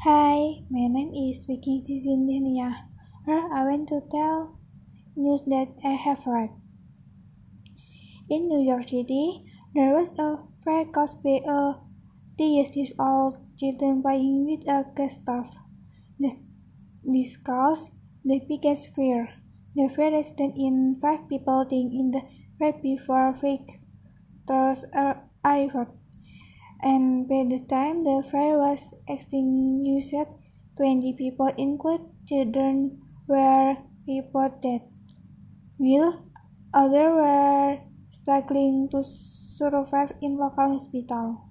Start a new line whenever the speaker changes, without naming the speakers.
Hi, my name is Vicky Zizindenia. Here I want to tell news that I have read. In New York City, there was a fair caused by a years old children playing with a gas stove. This caused the biggest fear. The fear resulted in five people dying in the fire before victors arrived and by the time the fire was extinguished, 20 people, including children, were reported while others were struggling to survive in local hospitals.